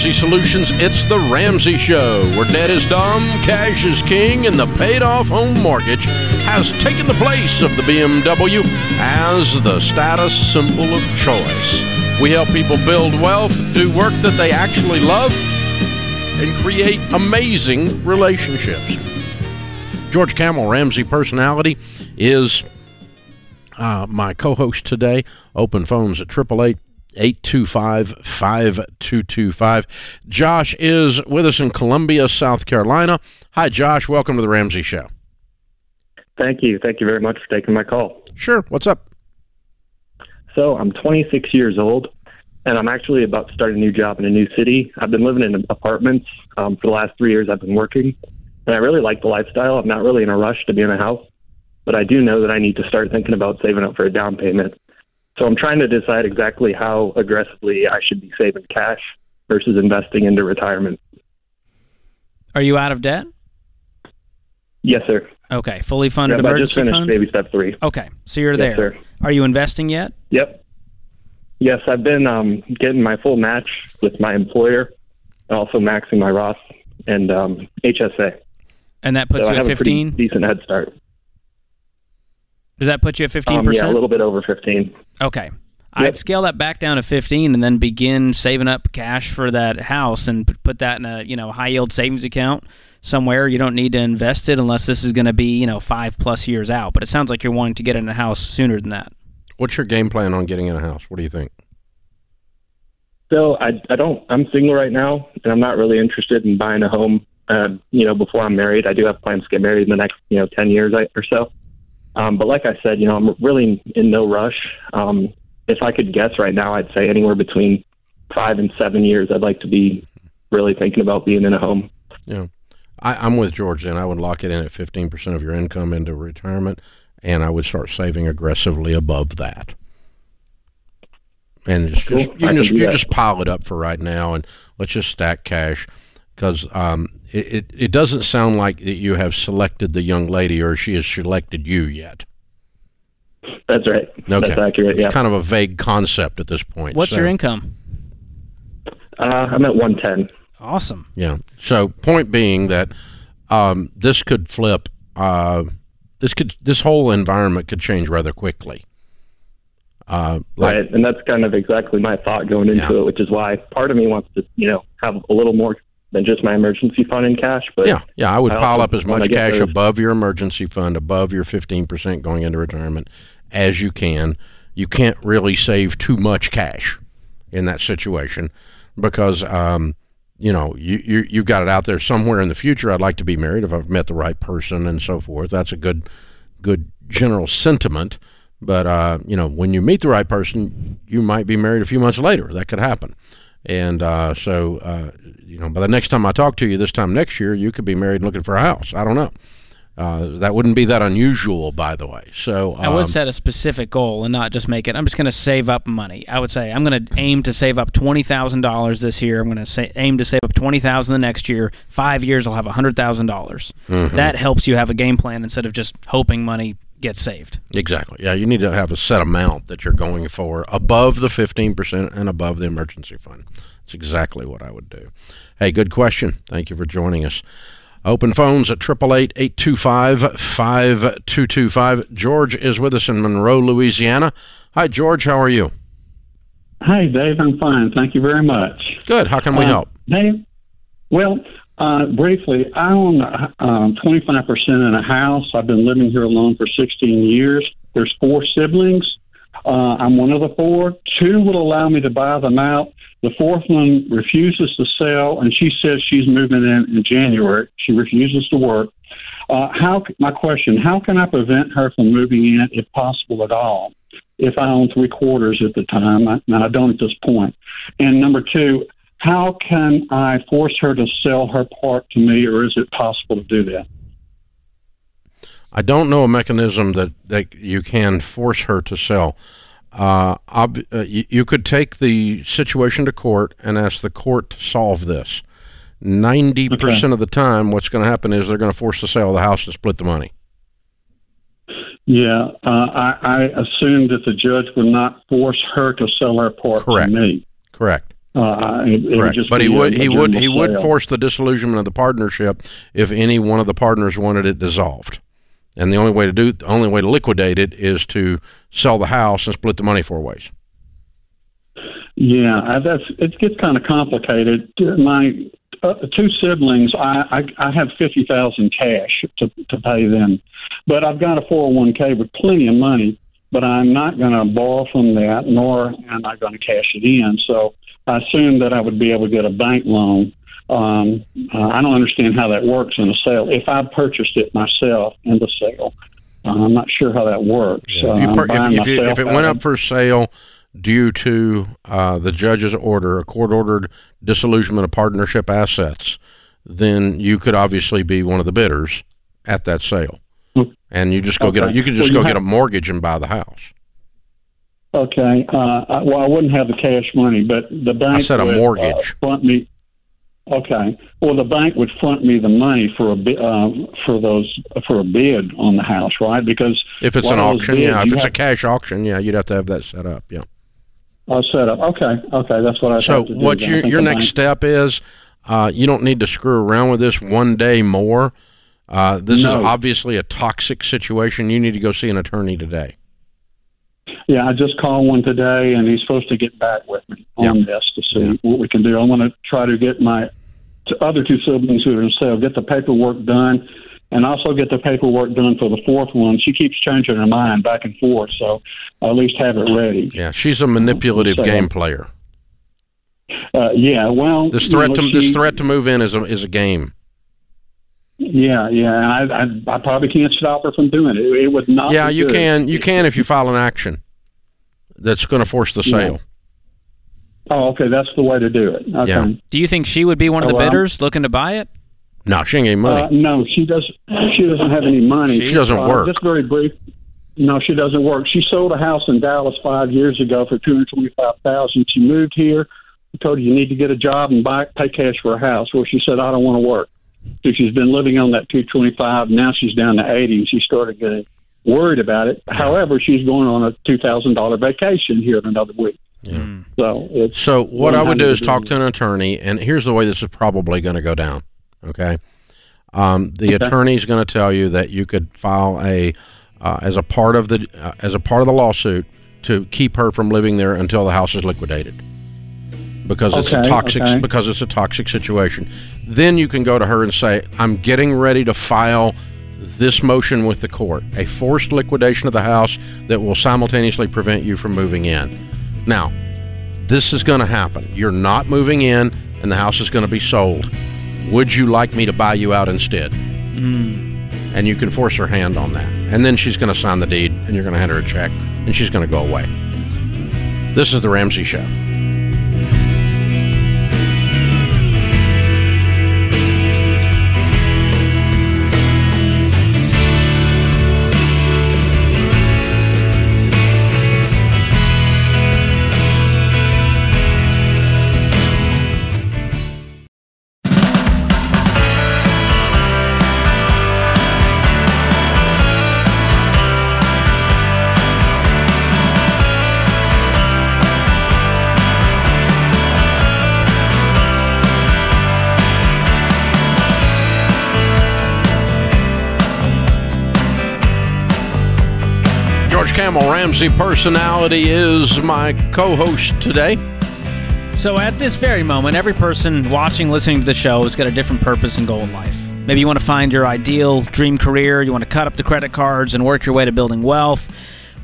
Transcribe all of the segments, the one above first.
Ramsey Solutions, it's The Ramsey Show, where debt is dumb, cash is king, and the paid off home mortgage has taken the place of the BMW as the status symbol of choice. We help people build wealth, do work that they actually love, and create amazing relationships. George Kamel, Ramsey personality, is uh, my co host today. Open phones at 888 825 5225. Josh is with us in Columbia, South Carolina. Hi, Josh. Welcome to the Ramsey Show. Thank you. Thank you very much for taking my call. Sure. What's up? So, I'm 26 years old, and I'm actually about to start a new job in a new city. I've been living in apartments um, for the last three years. I've been working, and I really like the lifestyle. I'm not really in a rush to be in a house, but I do know that I need to start thinking about saving up for a down payment. So I'm trying to decide exactly how aggressively I should be saving cash versus investing into retirement. Are you out of debt? Yes, sir. Okay, fully funded yep, emergency I just finished fund. baby step three. Okay, so you're yes, there. Sir. Are you investing yet? Yep. Yes, I've been um, getting my full match with my employer, and also maxing my Roth and um, HSA. And that puts so you I at have 15. A pretty decent head start. Does that put you at 15%? Um, yeah, a little bit over 15. Okay. Yep. I'd scale that back down to 15 and then begin saving up cash for that house and put that in a, you know, high yield savings account somewhere. You don't need to invest it unless this is going to be, you know, 5 plus years out, but it sounds like you're wanting to get in a house sooner than that. What's your game plan on getting in a house? What do you think? So I, I don't. I'm single right now, and I'm not really interested in buying a home. Uh, you know, before I'm married, I do have plans to get married in the next, you know, ten years or so. Um, but like I said, you know, I'm really in no rush. Um, if I could guess right now, I'd say anywhere between five and seven years. I'd like to be really thinking about being in a home. Yeah, I, I'm with George. Then I would lock it in at 15 percent of your income into retirement, and I would start saving aggressively above that. And just, Cool. just you can just you just pile it up for right now, and let's just stack cash because um, it, it it doesn't sound like that you have selected the young lady or she has selected you yet. That's right. Okay, That's accurate. It's Yeah. kind of a vague concept at this point. What's so- your income? Uh, I'm at 110. Awesome. Yeah. So point being that um, this could flip. Uh, this could this whole environment could change rather quickly. Uh, like right. And that's kind of exactly my thought going into Yeah. it, which is why part of me wants to, you know, have a little more than just my emergency fund in cash. But yeah, yeah, I would I pile up as much cash those- above your emergency fund, above your fifteen percent going into retirement, as you can. You can't really save too much cash in that situation because um, you know you, you you've got it out there somewhere in the future. I'd like to be married if I've met the right person and so forth. That's a good good general sentiment. But uh, you know, when you meet the right person, you might be married a few months later. That could happen. And uh, so, uh, you know, by the next time I talk to you, this time next year, you could be married and looking for a house. I don't know. Uh, that wouldn't be that unusual, by the way. So I would um, set a specific goal and not just make it. I'm just going to save up money. I would say I'm going to aim to save up twenty thousand dollars this year. I'm going to say aim to save up twenty thousand the next year. Five years, I'll have hundred thousand dollars. Mm-hmm. That helps you have a game plan instead of just hoping money gets saved. exactly. Yeah, you need to have a set amount that you're going for above the 15% and above the emergency fund. That's exactly what I would do. Hey, good question. Thank you for joining us. Open phones at 888-825-5225. George is with us in Monroe, Louisiana. Hi, George. How are you? Hi, Dave. I'm fine. Thank you very much. Good. How can we Uh, help? Dave, well, uh, briefly, I own um, 25% in a house. I've been living here alone for 16 years. There's four siblings. Uh, I'm one of the four. Two will allow me to buy them out. The fourth one refuses to sell, and she says she's moving in in January. She refuses to work. Uh, how? My question: How can I prevent her from moving in, if possible at all? If I own three quarters at the time, I, and I don't at this point. And number two, how can I force her to sell her part to me, or is it possible to do that? I don't know a mechanism that, that you can force her to sell. Uh, ob- uh, you, you could take the situation to court and ask the court to solve this. 90% Okay. of the time, what's going to happen is they're going to force the sale of the house and split the money. Yeah, uh, I, I assume that the judge would not force her to sell her part Correct. to me. Correct. Uh, it, it Correct. just But he be a- would he would he would force the disillusionment of the partnership if any one of the partners wanted it dissolved. And the only way to do the only way to liquidate it is to sell the house and split the money four ways. Yeah, I- that's it gets kind of complicated. My uh, two siblings, I, I I have fifty thousand cash to to pay them, but I've got a four hundred one k with plenty of money. But I'm not going to borrow from that, nor am I going to cash it in. So I assumed that I would be able to get a bank loan. Um, uh, I don't understand how that works in a sale. If I purchased it myself in the sale, uh, I'm not sure how that works. if, you Uh, per, if, if, you, if it went up for sale due to uh, the judge's order, a court ordered disillusionment of partnership assets, then you could obviously be one of the bidders at that sale. Hmm. And you just go get a, you could So just you go get a mortgage and buy the house. Okay. Uh, I- well, I wouldn't have the cash money, but the bank. I said a would, mortgage. Uh, front me. Okay. Well, the bank would front me the money for a uh, for those for a bid on the house, right? Because If it's an auction, bids, yeah. If it's a cash auction, yeah, you'd have to have that set up. Yeah. uh, set up. Okay. Okay. That's what I. So have to do what your your next bank- step is, uh, you don't need to screw around with this one day more. Uh, this No. is obviously a toxic situation. You need to go see an attorney today. Yeah, I just called one today, and he's supposed to get back with me on this to see Yeah. what we can do. I want to try to get my other two siblings who are in sale get the paperwork done, and also get the paperwork done for the fourth one. She keeps changing her mind back and forth, so at least have it ready. Yeah, she's a manipulative So- game player. Uh, yeah, well, This you threat know, to she- this threat to move in is a is a game. Yeah, yeah, and I, I, I probably can't stop her from doing it. It would not. Yeah, be you good. can you can if you file an action that's going to force the Yeah. Sale. Oh, okay, that's the way to do it. Okay. Yeah. Do you think she would be one of the well. bidders looking to buy it? No, she ain't getting money. Uh, no, she does. She doesn't have any money. She doesn't Uh, work. Just very brief. No, she doesn't work. She sold a house in Dallas five years ago for two hundred twenty-five thousand. She moved here. I told her you need to get a job and buy pay cash for a house. Well, she said I don't want to work. So she's been living on that two twenty-five. Now she's down to eighty, and she started getting worried about it. However, she's going on a two thousand dollar vacation here in another week. Mm. So it's So what I would do is talk to an attorney, and here's the way this is probably going to go down. Okay, um, the Okay. attorney is going to tell you that you could file a uh, as a part of the uh, as a part of the lawsuit to keep her from living there until the house is liquidated because it's a toxic okay. because it's a toxic situation. Then you can go to her and say, "I'm getting ready to file." This motion with the court, a forced liquidation of the house that will simultaneously prevent you from moving in. Now, this is going to happen. You're not moving in, and the house is going to be sold. Would you like me to buy you out instead? Hmm. And you can force her hand on that. And then she's going to sign the deed, and you're going to hand her a check, and she's going to go away. This is The Ramsey Show. Ramsey personality is my co-host today. So at this very moment, every person watching, listening to the show has got a different purpose and goal in life. Maybe you want to find your ideal dream career, you want to cut up the credit cards and work your way to building wealth.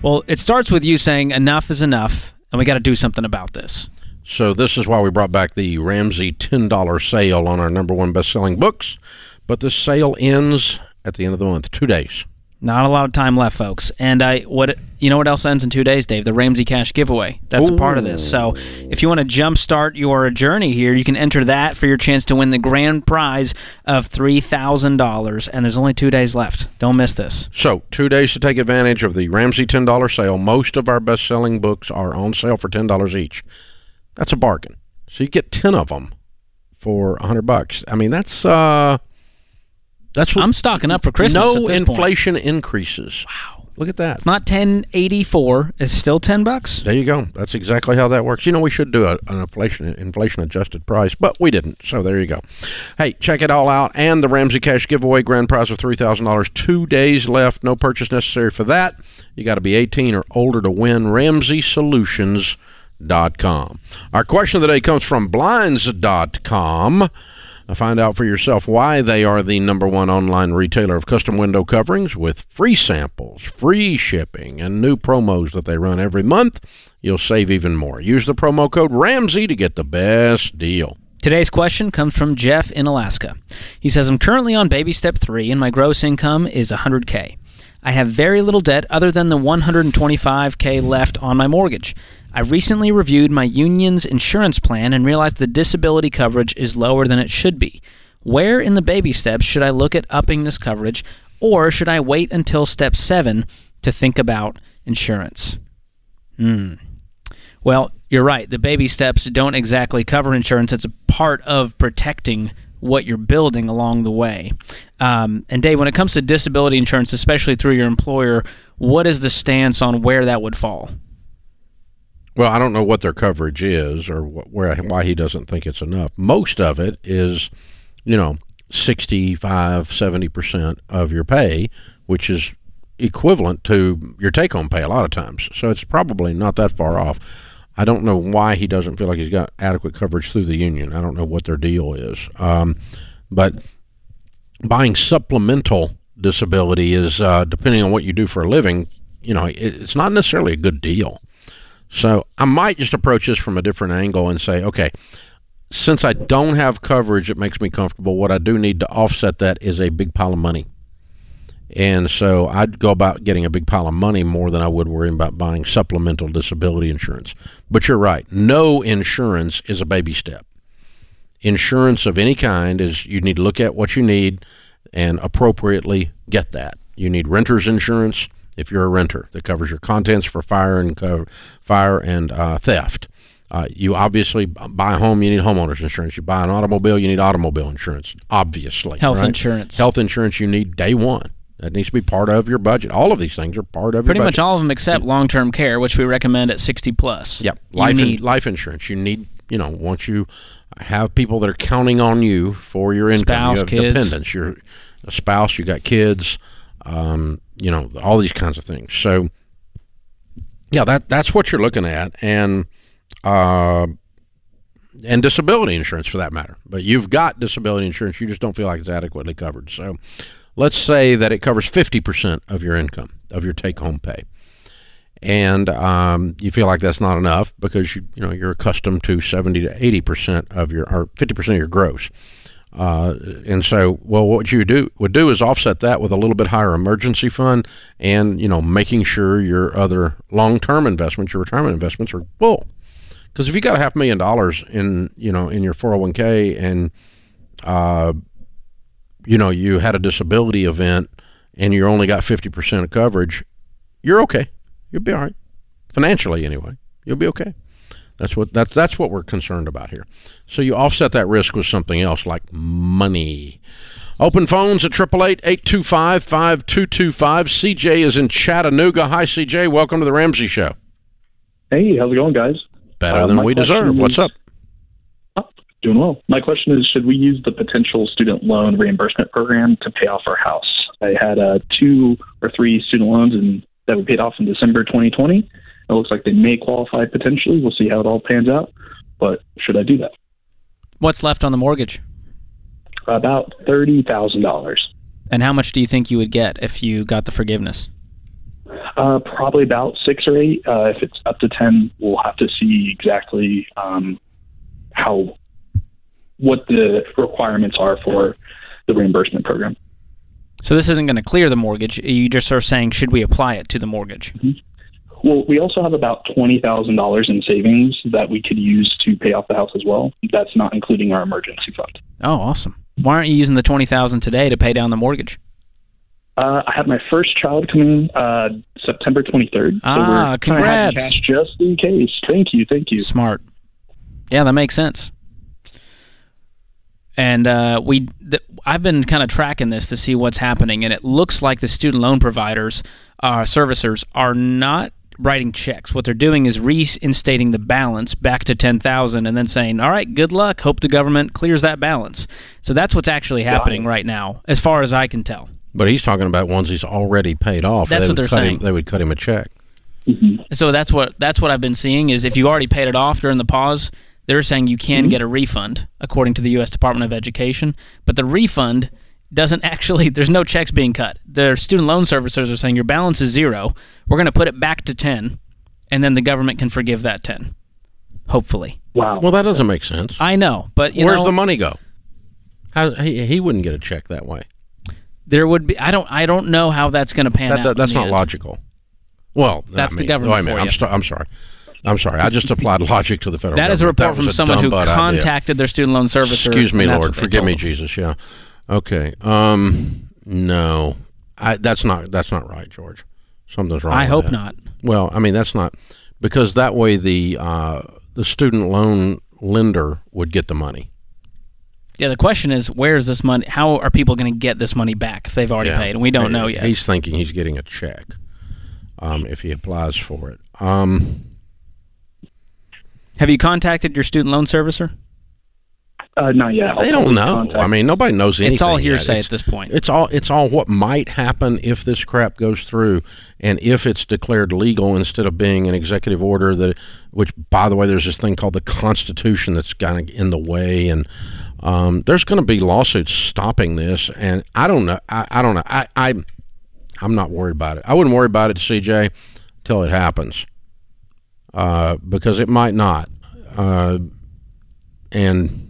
Well, it starts with you saying enough is enough and we got to do something about this. So this is why we brought back the Ramsey $10 sale on our number one best-selling books. But the sale ends at the end of the month, two days. Not a lot of time left, folks. And I what you know what else ends in two days, Dave? The Ramsey Cash giveaway. That's a part of this. So if you want to jumpstart your journey here, you can enter that for your chance to win the grand prize of three thousand dollars. And there's only two days left. Don't miss this. So, two days to take advantage of the Ramsey $10 sale. Most of our best selling books are on sale for $10 each. That's a bargain. So, you get 10 of them for 100 bucks. I mean, that's uh that's what I'm stocking up for Christmas. no at this point. inflation increases. Wow. Look at that. It's not ten eighty four. It's still ten bucks. There you go. That's exactly how that works. You know, we should do a, an inflation inflation adjusted price, but we didn't. So there you go. Hey, check it all out. And the Ramsey Cash giveaway, grand prize of three thousand dollars. Two days left. No purchase necessary for that. You got to be eighteen or older to win. Ramsey Solutions. Dot com. Our question of the day comes from blinds.com. Find out for yourself why they are the number one online retailer of custom window coverings with free samples, free shipping, and new promos that they run every month. You'll save even more. Use the promo code Ramsey to get the best deal. Today's question comes from Jeff in Alaska. He says, I'm currently on baby step three and my gross income is 100K. I have very little debt other than the 125K left on my mortgage. I recently reviewed my union's insurance plan and realized the disability coverage is lower than it should be. Where in the baby steps should I look at upping this coverage, or should I wait until step seven to think about insurance? Hmm. Well, you're right. The baby steps don't exactly cover insurance. It's a part of protecting what you're building along the way. Um, and Dave, when it comes to disability insurance, especially through your employer, what is the stance on where that would fall? Well, I don't know what their coverage is or wh- where why he doesn't think it's enough. Most of it is, you know, 65, 70% of your pay, which is equivalent to your take home pay a lot of times. So it's probably not that far off. I don't know why he doesn't feel like he's got adequate coverage through the union. I don't know what their deal is. Um, but buying supplemental disability is, uh, depending on what you do for a living, you know, it, it's not necessarily a good deal. So I might just approach this from a different angle and say, okay, since I don't have coverage that makes me comfortable, what I do need to offset that is a big pile of money. And so I'd go about getting a big pile of money more than I would worrying about buying supplemental disability insurance. But you're right. No insurance is a baby step. Insurance of any kind is you need to look at what you need and appropriately get that. You need renter's insurance if you're a renter that covers your contents for fire and fire and uh, theft. Uh, you obviously buy a home, you need homeowners insurance. You buy an automobile, you need automobile insurance. Obviously, Health right? insurance. Health insurance you need day one. That needs to be part of your budget. All of these things are part of your Pretty your much all of them except long term care, which we recommend at 60 plus. Yep. Life in, life insurance. You need, you know, once you have people that are counting on you for your income, Spouse, you have kids. dependents. You're spouse, you got kids, um, you know, all these kinds of things. So, yeah, that that's what you're looking at, and uh, and disability insurance for that matter. But you've got disability insurance, you just don't feel like it's adequately covered. So, let's say that it covers fifty percent of your income of your take home pay and um, you feel like that's not enough because you you know you're accustomed to 70 to 80 percent of your or 50 percent of your gross. Uh, and so, well, what you do would do is offset that with a little bit higher emergency fund, and you know, making sure your other long-term investments, your retirement investments, are full. Because if you got a half million dollars in you know in your 401k, and uh, you know you had a disability event, and you only got 50 percent of coverage, you're okay. You'll be all right financially anyway. You'll be okay. That's what that's that's what we're concerned about here. So you offset that risk with something else like money. Open phones at 888-825-5225. CJ is in Chattanooga. Hi CJ, welcome to the Ramsey show. Hey, how's it going, guys? Better Uh, than we deserve. What's is- up? Oh, doing well. My question is Should we use the potential student loan reimbursement program to pay off our house? I had uh, two or three student loans and that we paid off in December 2020. It looks like they may qualify potentially. We'll see how it all pans out. But should I do that? What's left on the mortgage? About $30,000. And how much do you think you would get if you got the forgiveness? Uh, probably about six or eight. Uh, if it's up to 10, we'll have to see exactly um, how, what the requirements are for the reimbursement program. So this isn't going to clear the mortgage. You just are saying, should we apply it to the mortgage? Well, we also have about twenty thousand dollars in savings that we could use to pay off the house as well. That's not including our emergency fund. Oh, awesome. Why aren't you using the 20000 today to pay down the mortgage? Uh, I have my first child coming uh, September twenty third. Ah, so we're congrats. Cash just in case. Thank you, thank you. Smart. Yeah, that makes sense. and uh, we th- I've been kind of tracking this to see what's happening, and it looks like the student loan providers, uh, servicers, are not writing checks. What they're doing is reinstating the balance back to ten thousand, and then saying, "All right, good luck. Hope the government clears that balance." So that's what's actually happening right now, as far as I can tell. But he's talking about ones he's already paid off. That's They what they're cut him- saying. they would cut him a check. Mm-hmm. So that's what that's what I've been seeing is if you already paid it off during the pause, they're saying you can mm-hmm. get a refund according to the U.S. Department of Education, but the refund doesn't actually. There's no checks being cut. Their student loan servicers are saying your balance is zero. We're going to put it back to ten, and then the government can forgive that ten. Hopefully, Wow. Well, that doesn't make sense. I know, but you Where's know, the money go? How, he, he wouldn't get a check that way. there would be. I don't. I don't know how that's going to pan That, out. that- that's not end. logical. Well, That's I the government wait a minute, for I'm, you. sto- I'm sorry. I'm sorry. I just applied logic to the federal That is a report from a someone who dumb butt idea. contacted their student loan servicer. Excuse me, Lord. Forgive me, them. Jesus. Yeah. Okay. Um. No. I, that's not. That's not right, George. Something's wrong. I hope that. not. Well, I mean, that's not because that way the uh, the student loan lender would get the money. Yeah, the question is, where is this money? How are people going to get this money back if they've already Yeah. paid? And we don't know yet. He's thinking he's getting a check um, if he applies for it. Um, Have you contacted your student loan servicer? Uh, not yet. I'll they don't know. contact- I mean, nobody knows anything. It's all yet. hearsay It's- at this point. It's all it's all what might happen if this crap goes through, and if it's declared legal instead of being an executive order that, which by the way, there's this thing called the Constitution that's kind of in the way, and um, there's going to be lawsuits stopping this, and I don't know. I, I don't know. I, I I'm not worried about it. I wouldn't worry about it, CJ, till it happens, uh, because it might not, uh, and.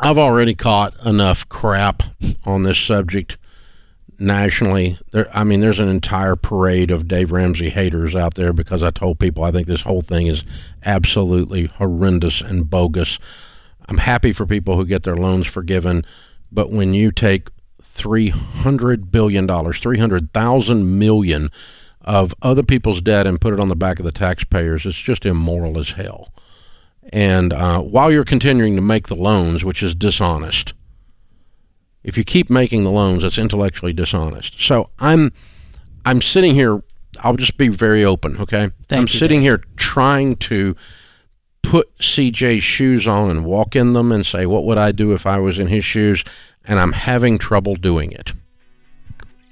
I've already caught enough crap on this subject nationally. There, I mean, there's an entire parade of Dave Ramsey haters out there because I told people I think this whole thing is absolutely horrendous and bogus. I'm happy for people who get their loans forgiven, but when you take three hundred billion dollars, three hundred thousand million of other people's debt and put it on the back of the taxpayers, it's just immoral as hell. And uh, while you're continuing to make the loans, which is dishonest, if you keep making the loans, it's intellectually dishonest. So I'm, I'm sitting here. I'll just be very open, okay? Thank I'm you, sitting Dave. here trying to put CJ's shoes on and walk in them and say, what would I do if I was in his shoes? And I'm having trouble doing it.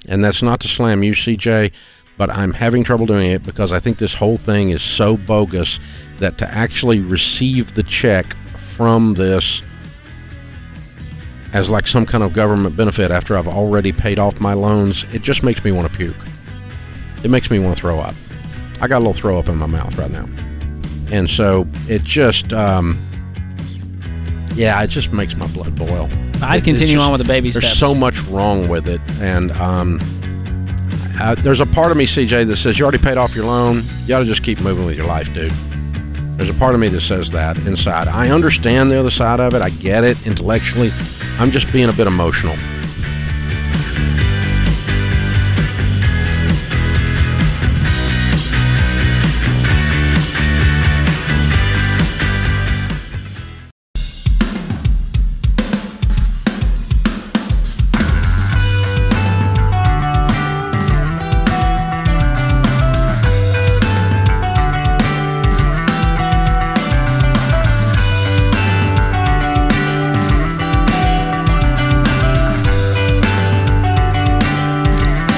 And that's not to slam you, CJ, but I'm having trouble doing it because I think this whole thing is so bogus that to actually receive the check from this as like some kind of government benefit after I've already paid off my loans, it just makes me want to puke. It makes me want to throw up. I got a little throw up in my mouth right now. And so it just, um, yeah, it just makes my blood boil. I'd It- continue just- on with the baby There's steps. so much wrong with it, and um, there's a part of me, CJ, that says you already paid off your loan. You ought to just keep moving with your life, dude. There's a part of me that says that inside. I understand the other side of it. I get it intellectually. I'm just being a bit emotional.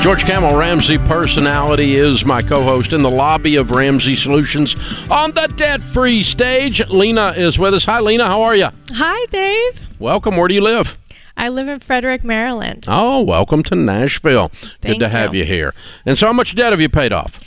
George Kamel Ramsey personality is my co-host in the lobby of Ramsey Solutions on the debt-free stage. Lena is with us. Hi, Lena. How are you? Hi, Dave. Welcome. Where do you live? I live in Frederick, Maryland. Oh, welcome to Nashville. Good Thank to have you. you here. And so, how much debt have you paid off?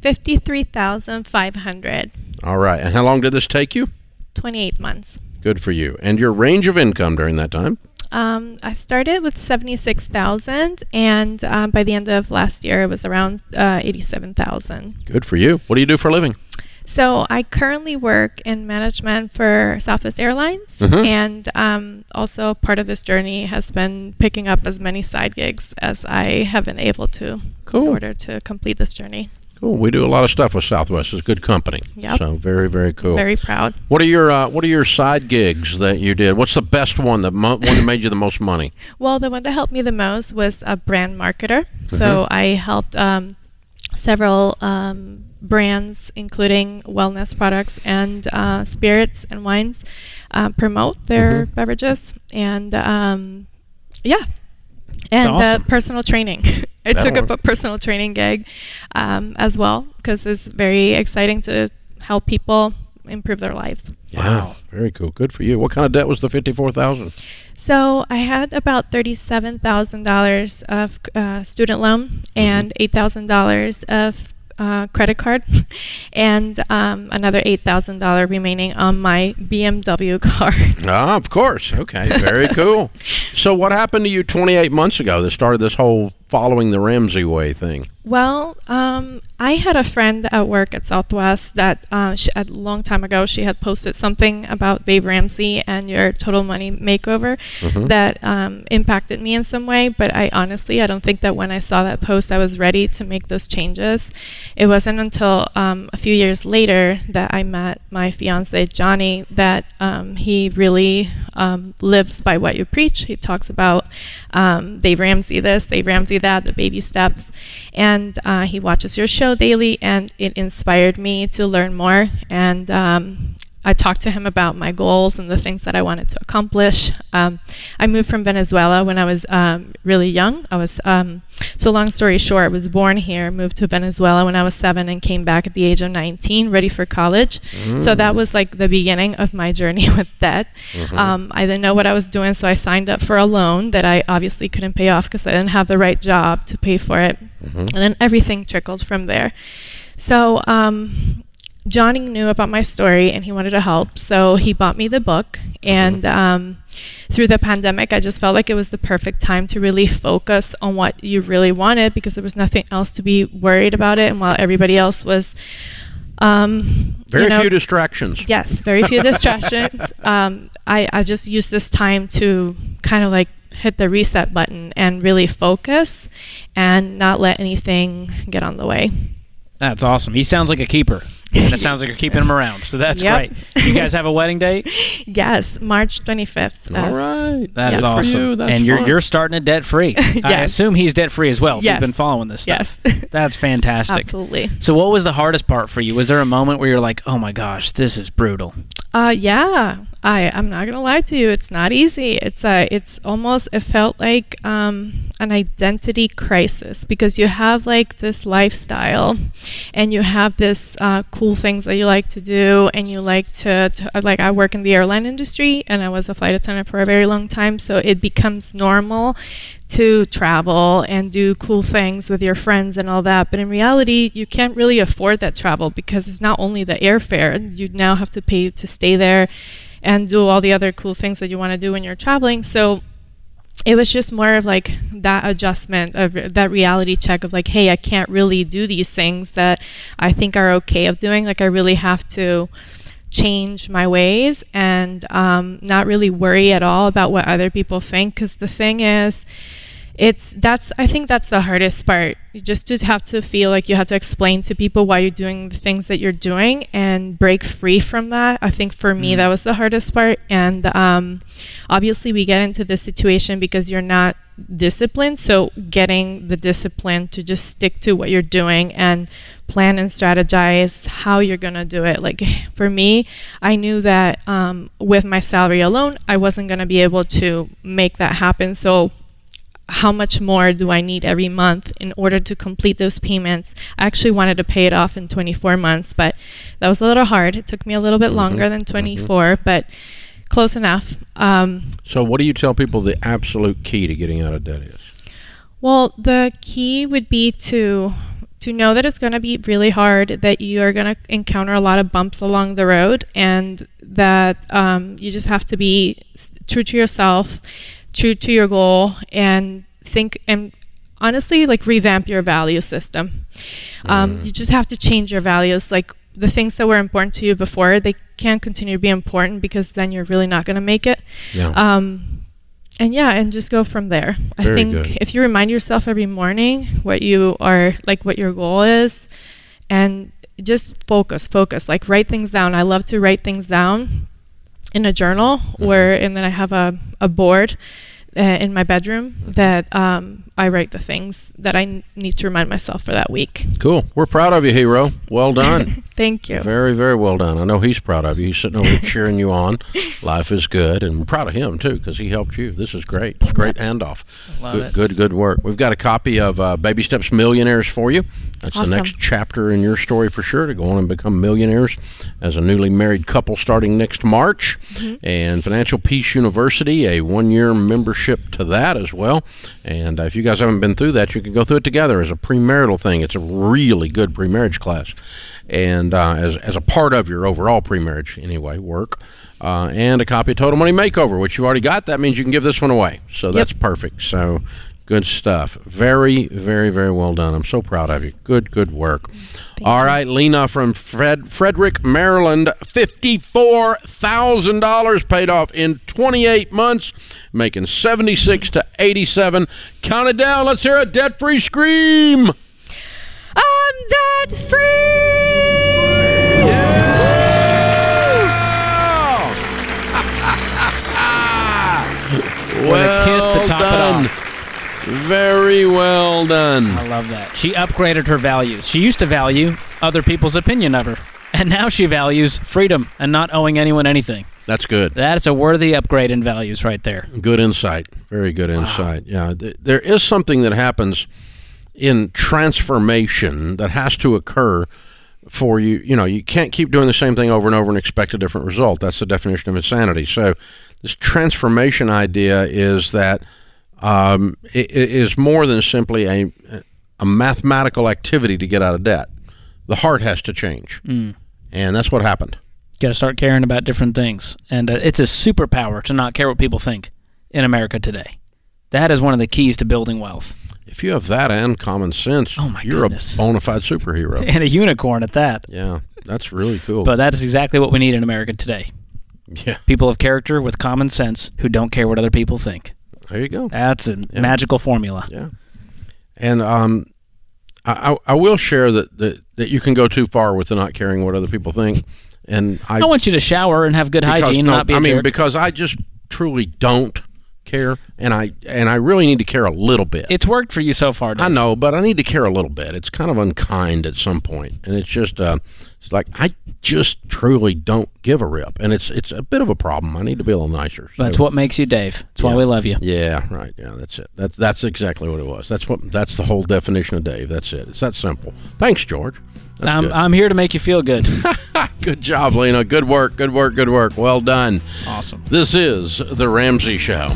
Fifty-three thousand five hundred. All right. And how long did this take you? Twenty-eight months. Good for you. And your range of income during that time? Um, I started with seventy-six thousand, and um, by the end of last year, it was around uh, eighty-seven thousand. Good for you. What do you do for a living? So I currently work in management for Southwest Airlines, Mhm. and um, also part of this journey has been picking up as many side gigs as I have been able to in order to complete this journey. Cool. We do a lot of stuff with Southwest. It's good company. Yep. So very, very cool. Very proud. what are your uh, What are your side gigs that you did? What's the best one that mo- one that made you the most money? Well, the one that helped me the most was a brand marketer. Mm-hmm. So I helped um, several um, brands, including wellness products and uh, spirits and wines, uh, promote their Mm-hmm. beverages. And um, yeah, and awesome. uh, personal training. I That'll took up a personal training gig um, as well because it's very exciting to help people improve their lives. Wow. Very cool. Good for you. What kind of debt was the fifty four thousand? So I had about thirty-seven thousand dollars of uh, student loan and eight thousand dollars of uh, credit card, and um, another eight thousand dollar remaining on my BMW car. Ah, of course. Okay. Very cool. So, what happened to you 28 months ago that started this whole following the Ramsey way thing? Well, um, I had a friend at work at Southwest that uh, she, a long time ago she had posted something about Dave Ramsey and your Total Money Makeover that um, impacted me in some way. But I honestly, I don't think that when I saw that post, I was ready to make those changes. It wasn't until um, a few years later that I met my fiance Johnny that um, he really um, lives by what you preach. He talks about um, Dave Ramsey this, Dave Ramsey that, the baby steps, and uh, he watches your show daily, and it inspired me to learn more. And um, I talked to him about my goals and the things that I wanted to accomplish. Um, I moved from Venezuela when I was um, really young. I was, um, so long story short, I was born here, moved to Venezuela when I was seven, and came back at the age of 19, ready for college. So that was like the beginning of my journey with debt. Um, I didn't know what I was doing, so I signed up for a loan that I obviously couldn't pay off because I didn't have the right job to pay for it. And then everything trickled from there. So, um, Johnny knew about my story and he wanted to help, so he bought me the book. And um, through the pandemic, I just felt like it was the perfect time to really focus on what you really wanted because there was nothing else to be worried about it. And while everybody else was, um, Very you know, few distractions. Yes, very few distractions. Um, I, I just used this time to kind of like hit the reset button and really focus and not let anything get on the way. That's awesome. He sounds like a keeper. And it sounds like you're keeping them around. So that's Yep. great. You guys have a wedding date? Yes, March 25th. All right. That is Yeah. For awesome. you, that's and you're fun. you're starting it debt free. I assume he's debt free as well. If Yes. He's been following this stuff. Yes. That's fantastic. Absolutely. So what was the hardest part for you? Was there a moment where you're like, "Oh my gosh, this is brutal." Uh, yeah, I I'm not gonna lie to you. It's not easy. It's uh, it's almost it felt like um, an identity crisis because you have like this lifestyle, and you have this uh, cool things that you like to do, and you like to, to like I work in the airline industry, and I was a flight attendant for a very long time, so it becomes normal to travel and do cool things with your friends and all that. But in reality, you can't really afford that travel because it's not only the airfare, you now have to pay to stay there and do all the other cool things that you want to do when you're traveling. So it was just more of like that adjustment of that reality check of like, hey, I can't really do these things that I think are okay of doing. Like, I really have to change my ways and um, not really worry at all about what other people think. Because the thing is, it's that's I think that's the hardest part. You just just have to feel like you have to explain to people why you're doing the things that you're doing and break free from that. I think for me that was the hardest part. And um, obviously we get into this situation because you're not disciplined. So getting the discipline to just stick to what you're doing and plan and strategize how you're gonna do it. Like for me, I knew that um, with my salary alone, I wasn't gonna be able to make that happen. So how much more do I need every month in order to complete those payments? I actually wanted to pay it off in 24 months, but that was a little hard. It took me a little bit longer than 24, but close enough. Um, So, what do you tell people the absolute key to getting out of debt is? well, the key would be to to know that it's going to be really hard, that you are going to encounter a lot of bumps along the road, and that um, you just have to be true to yourself, true to your goal, and think and honestly like revamp your value system. Um, You just have to change your values. Like the things that were important to you before, they can't continue to be important because then you're really not going to make it. Yeah. Um, and yeah, and just go from there. I think good. if you remind yourself every morning what you are like, what your goal is, and just focus, focus. Like write things down. I love to write things down in a journal, Mm-hmm. where and then I have a a board uh, in my bedroom Mm-hmm. that um, I write the things that I n- need to remind myself for that week. Cool. We're proud of you, hero. Well done. Thank you. Very, very well done. I know he's proud of you. He's sitting over there cheering you on. Life is good, and we're proud of him too because he helped you. This is great. It's great handoff. Love good, it. good, good work. We've got a copy of uh, Baby Steps Millionaires for you. That's Awesome. the next chapter in your story for sure to go on and become millionaires as a newly married couple starting next March. Mm-hmm. And Financial Peace University, a one-year membership to that as well. And uh, if you guys haven't been through that, you can go through it together as a premarital thing. It's a really good premarriage class and uh, as, as a part of your overall pre-marriage anyway work uh, and a copy of total money makeover which you've already got that means you can give this one away so that's perfect so good stuff. Very very very well done. I'm so proud of you. Good good work. All right, lena from Fred, frederick maryland. $54000 paid off in 28 months making 76 to 87 count it down let's hear a debt-free scream. I'm debt Very well done. I love that. She upgraded her values. She used to value other people's opinion of her, and now she values freedom and not owing anyone anything. That's good. That's a worthy upgrade in values right there. Good insight. Very good insight. Yeah, th- there is something that happens in transformation that has to occur for you. You know, you can't keep doing the same thing over and over and expect a different result. That's the definition of insanity. So, this transformation idea is that um, it, it is more than simply a a mathematical activity to get out of debt. The heart has to change, and that's what happened. Got to start caring about different things, and uh, it's a superpower to not care what people think in America today. That is one of the keys to building wealth, If you have that and common sense, Oh, my you're goodness. a bona fide superhero. and a unicorn at that. yeah, that's really cool. But that is exactly what we need in America today. yeah, People of character with common sense who don't care what other people think. There you go. That's a magical formula. Yeah, and um, I, I I will share that, that that you can go too far with not caring what other people think, and I I want you to shower and have good because- hygiene no, not be I mean jerk. because I just truly don't care, and I and I really need to care a little bit. it's worked for you so far. Dave. I know, but I need to care a little bit. It's kind of unkind at some point, and it's just uh, it's like I just truly don't give a rip, and it's it's a bit of a problem. I need to be a little nicer. So- That's what makes you Dave. That's why we love you. Yeah, right. Yeah, that's it. That's that's exactly what it was. That's what that's the whole definition of Dave. That's it. It's that simple. Thanks, George. That's I'm, good. I'm here to make you feel good. good job, Lena. Good work. Good work. Good work. Well done. awesome. This is the Ramsey Show.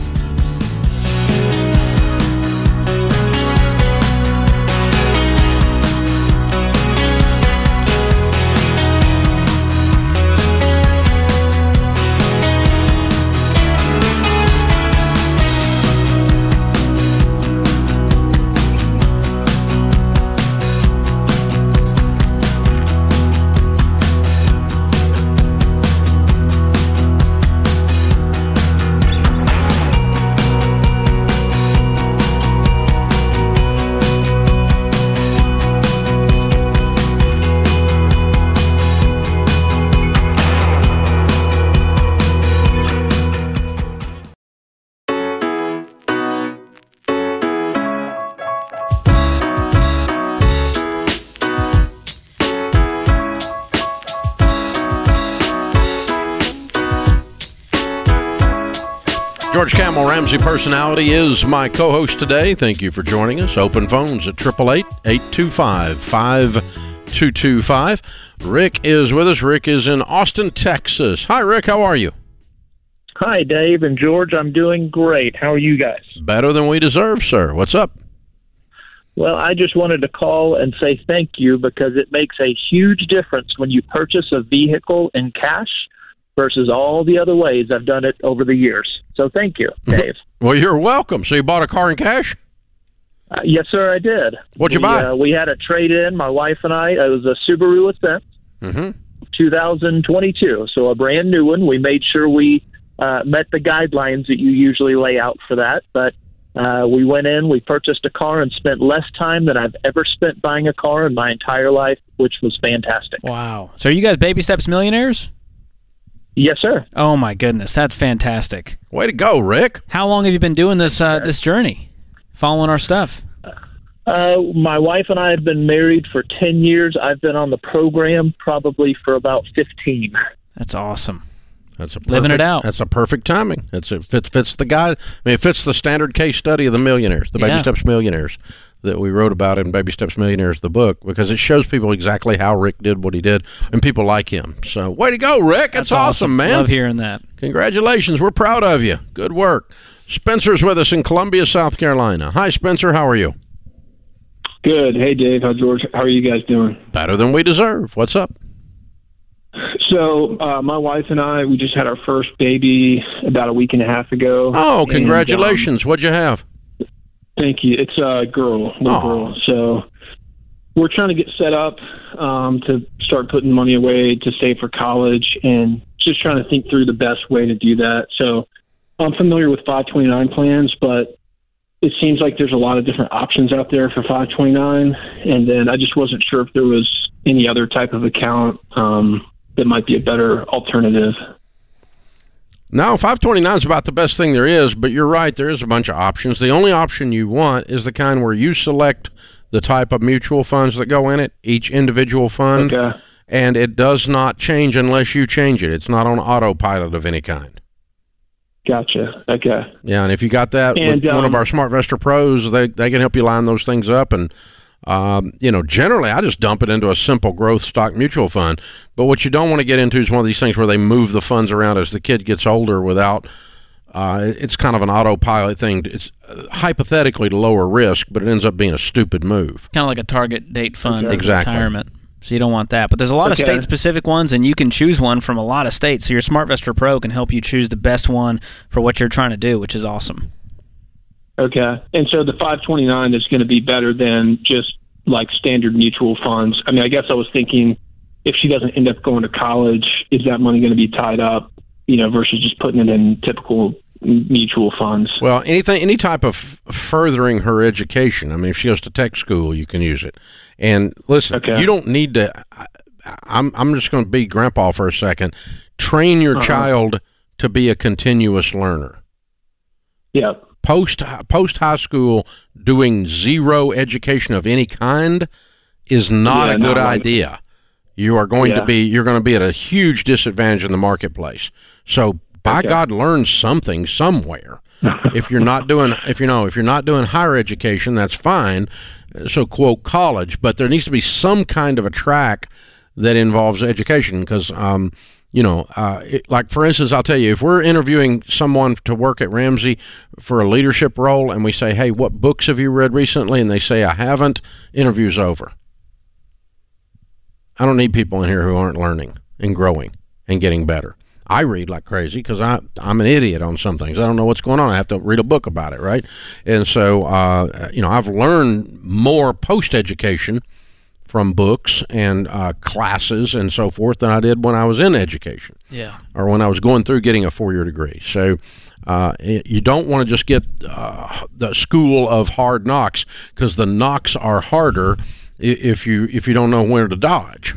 George Ramsey personality, is my co-host today. Thank you for joining us. Open phones at 888-825-5225. Rick is with us. Rick is in Austin, Texas. Hi, Rick. How are you? Hi, Dave and George. I'm doing great. How are you guys? Better than we deserve, sir. What's up? Well, I just wanted to call and say thank you because it makes a huge difference when you purchase a vehicle in cash versus all the other ways I've done it over the years. So thank you, Dave. Well, you're welcome. So you bought a car in cash? uh, yes, sir, I did. What'd you we, buy? Uh, we had a trade in, my wife and I. It was a Subaru Ascent, Mm-hmm. 2022. So a brand new one. We made sure we uh, met the guidelines that you usually lay out for that. But Uh, we went in, we purchased a car, and spent less time than I've ever spent buying a car in my entire life, which was fantastic. Wow. So are you guys baby steps millionaires? Yes, sir. Oh my goodness, that's fantastic. Way to go, Rick. How long have you been doing this uh, this journey? Following our stuff? Uh, my wife and I have been married for 10 years. I've been on the program probably for about 15. That's awesome. That's a perfect, Living it out. That's a perfect timing. It's it fits fits the guy. I mean, it fits the standard case study of the millionaires, the Baby Yeah. Steps Millionaires that we wrote about in Baby Steps Millionaires, the book, because it shows people exactly how Rick did what he did, and people like him. So, way to go, Rick! That's, awesome, man. I love hearing that. Congratulations. We're proud of you. Good work. Spencer's with us in Columbia, South Carolina. Hi, Spencer. How are you? Good. Hey, Dave. How George? How are you guys doing? Better than we deserve. What's up? So, uh, my wife and I, we just had our first baby about a week and a half ago. Oh, And, congratulations. What'd you have? Thank you. It's a girl, little Oh. girl. So, we're trying to get set up um, to start putting money away to save for college, and just trying to think through the best way to do that. So, I'm familiar with 529 plans, but it seems like there's a lot of different options out there for 529, and then I just wasn't sure if there was any other type of account um, that might be a better alternative. No, 529 is about the best thing there is, but you're right. There is a bunch of options. The only option you want is the kind where you select the type of mutual funds that go in it, each individual fund, Okay. and it does not change unless you change it. It's not on autopilot of any kind. Gotcha. Okay. Yeah, and if you got that And, with one of um, our Smart SmartVestor pros, they, they can help you line those things up. And, um, you know, generally I just dump it into a simple growth stock mutual fund. But what you don't want to get into is one of these things where they move the funds around as the kid gets older without. Uh, it's kind of an autopilot thing. It's uh, hypothetically to lower risk, but it ends up being a stupid move. Kind of like a target date fund Okay. Exactly. retirement. So you don't want that. But there's a lot of state specific ones, and you can choose one from a lot of states. So your SmartVestor Pro can help you choose the best one for what you're trying to do, which is awesome. Okay. And so the 529 is going to be better than just like standard mutual funds. I mean, I guess I was thinking if she doesn't end up going to college, is that money going to be tied up, you know, versus just putting it in typical mutual funds? Well, anything, any type of furthering her education. I mean, if she goes to tech school, you can use it. And listen, Okay. you don't need to. I'm I'm just going to be grandpa for a second. Train your Uh-huh. child to be a continuous learner. Yeah. Post post high school, doing zero education of any kind is not Yeah, a good idea. You are going to be you're going to be at a huge disadvantage in the marketplace. So by Okay. God, learn something somewhere. if you're not doing if you know if you're not doing higher education, that's fine. So quote college, but there needs to be some kind of a track that involves education because um, you know, uh, it, like for instance, I'll tell you, if we're interviewing someone to work at Ramsey for a leadership role, and we say, "Hey, what books have you read recently?" and they say, "I haven't," interview's over. I don't need people in here who aren't learning and growing and getting better. I read like crazy because I'm an idiot on some things. I don't know what's going on. I have to read a book about it, right? And so, uh, you know, I've learned more post education from books and uh, classes and so forth than I did when I was in education Yeah. or when I was going through getting a four year degree. So uh, you don't want to just get uh, the school of hard knocks because the knocks are harder if you if you don't know where to dodge.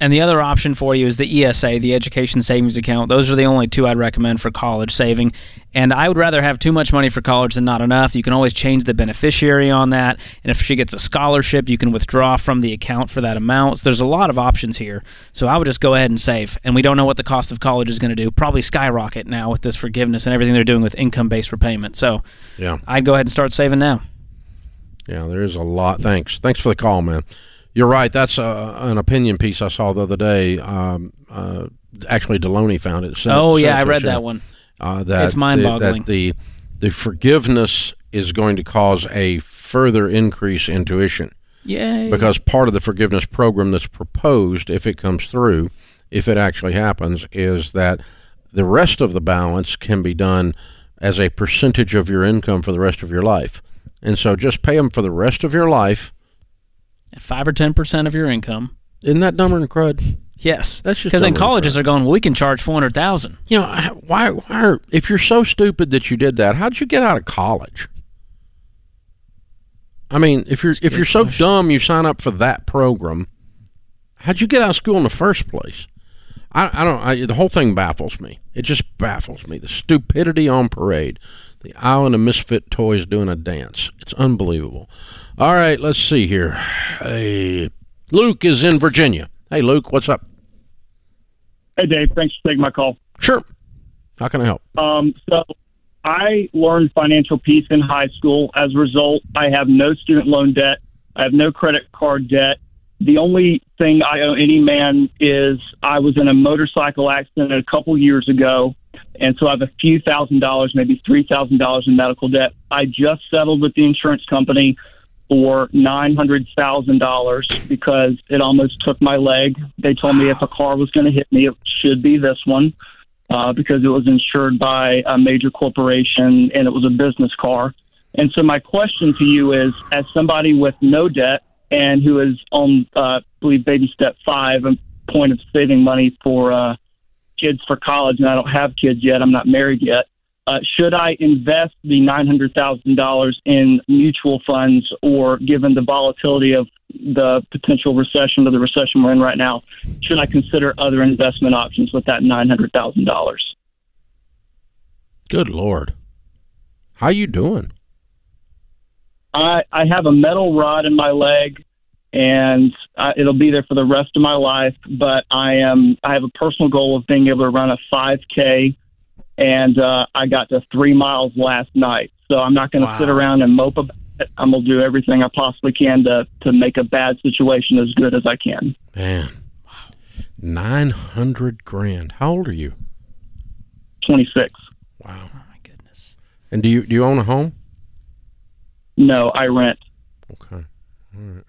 And the other option for you is the ESA, the Education Savings Account. Those are the only two I'd recommend for college saving. And I would rather have too much money for college than not enough. You can always change the beneficiary on that. And if she gets a scholarship, you can withdraw from the account for that amount. So there's a lot of options here. So I would just go ahead and save. And we don't know what the cost of college is going to do. Probably skyrocket now with this forgiveness and everything they're doing with income based repayment. So Yeah, I'd go ahead and start saving now. yeah, there is a lot. Thanks, thanks for the call, man. You're right. That's uh, an opinion piece I saw the other day. Um, uh, actually, Delony found it. Sent- oh, yeah, I read us, that one. uh, that It's mind-boggling. The, that the the forgiveness is going to cause a further increase in tuition Yay. because part of the forgiveness program that's proposed, if it comes through, if it actually happens, is that the rest of the balance can be done as a percentage of your income for the rest of your life. And so just pay them for the rest of your life. At 5 or 10% of your income. Isn't that dumber than crud? Yes. That's just Because then colleges are going, well, we can charge 400000 You know, why, why, are, if you're so stupid that you did that, how'd you get out of college? I mean, if you're if you're so dumb, you sign up for that program. How'd you get out of school in the first place? I, I don't. I, the whole thing baffles me. It just baffles me. The stupidity on parade. The island of misfit toys doing a dance. It's unbelievable. All right, let's see here. Hey, Luke is in Virginia. Hey, Luke, what's up? Hey, Dave. Thanks for taking my call. Sure. How can I help? Um, so I learned financial peace in high school. As a result, I have no student loan debt. I have no credit card debt. The only thing I owe any man is I was in a motorcycle accident a couple years ago, and so I have a few thousand dollars, maybe three thousand dollars in medical debt. I just settled with the insurance company for nine hundred thousand dollars because it almost took my leg. They told me if a car was going to hit me, it should be this one uh, because it was insured by a major corporation and it was a business car. And so my question to you is, as somebody with no debt and who is on, uh, I believe, baby step five, a point of saving money for uh, kids for college, and I don't have kids yet. I'm not married yet. Uh, should I invest the nine hundred thousand dollars in mutual funds, or given the volatility of the potential recession or the recession we're in right now, should I consider other investment options with that nine hundred thousand dollars? Good Lord. How you doing? I I have a metal rod in my leg, and uh, it'll be there for the rest of my life. But I am I have a personal goal of being able to run a five k, and uh, I got to three miles last night. So I'm not going to Wow. sit around and mope about it. I'm going to do everything I possibly can to to make a bad situation as good as I can. Man. wow, Nine hundred grand. How old are you? Twenty six. Wow. Oh my goodness. And do you do you own a home? No, I rent. Okay. All right.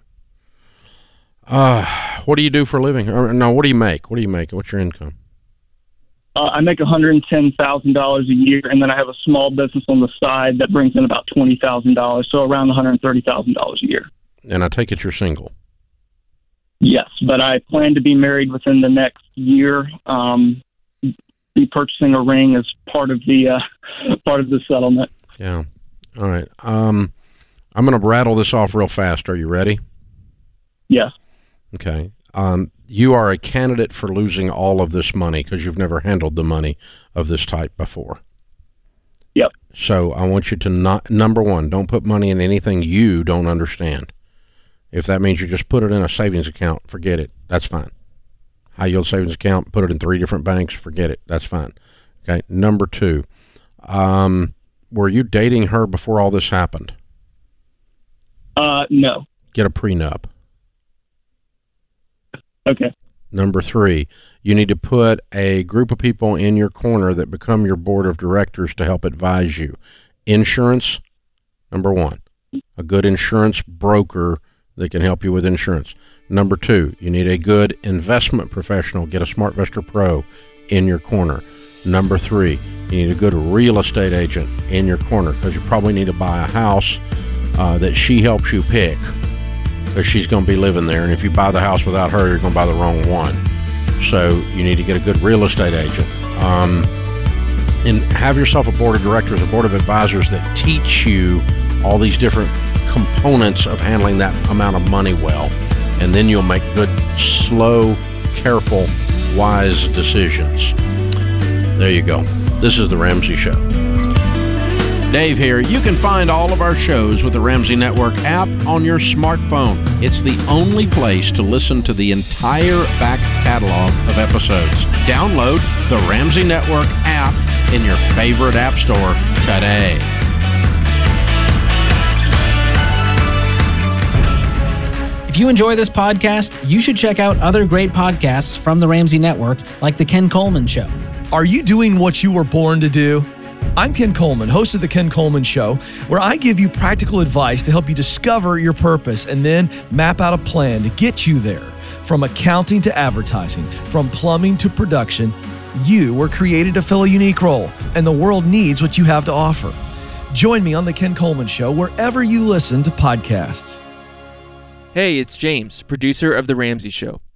Uh, what do you do for a living? Or, no, what do you make? What do you make? What's your income? Uh, I make one hundred ten thousand dollars a year, and then I have a small business on the side that brings in about twenty thousand dollars, so around one hundred thirty thousand dollars a year. And I take it you're single. Yes, but I plan to be married within the next year. Um, be purchasing a ring as part of the uh, part of the settlement. Yeah. All right. Um, I'm going to rattle this off real fast. Are you ready? Yes. Okay. Um, you are a candidate for losing all of this money because you've never handled the money of this type before. Yep. So I want you to not number one, don't put money in anything you don't understand. If that means you just put it in a savings account, forget it. That's fine. High yield savings account, put it in three different banks, forget it. That's fine. Okay. Number two, um, were you dating her before all this happened? Uh, no. Get a prenup. Okay. Number three, you need to put a group of people in your corner that become your board of directors to help advise you. Insurance, number one, a good insurance broker that can help you with insurance. Number two, you need a good investment professional. Get a SmartVestor Pro in your corner. Number three, you need a good real estate agent in your corner because you probably need to buy a house uh, that she helps you pick because she's going to be living there. And if you buy the house without her, you're going to buy the wrong one. So you need to get a good real estate agent. Um, and have yourself a board of directors, a board of advisors that teach you all these different components of handling that amount of money well. And then you'll make good, slow, careful, wise decisions. There you go. This is The Ramsey Show. Dave here. You can find all of our shows with the Ramsey Network app on your smartphone. It's the only place to listen to the entire back catalog of episodes. Download the Ramsey Network app in your favorite app store today. If you enjoy this podcast, you should check out other great podcasts from the Ramsey Network, like The Ken Coleman Show. Are you doing what you were born to do? I'm Ken Coleman, host of The Ken Coleman Show, where I give you practical advice to help you discover your purpose and then map out a plan to get you there. From accounting to advertising, from plumbing to production, you were created to fill a unique role, and the world needs what you have to offer. Join me on The Ken Coleman Show wherever you listen to podcasts. Hey, it's James, producer of The Ramsey Show.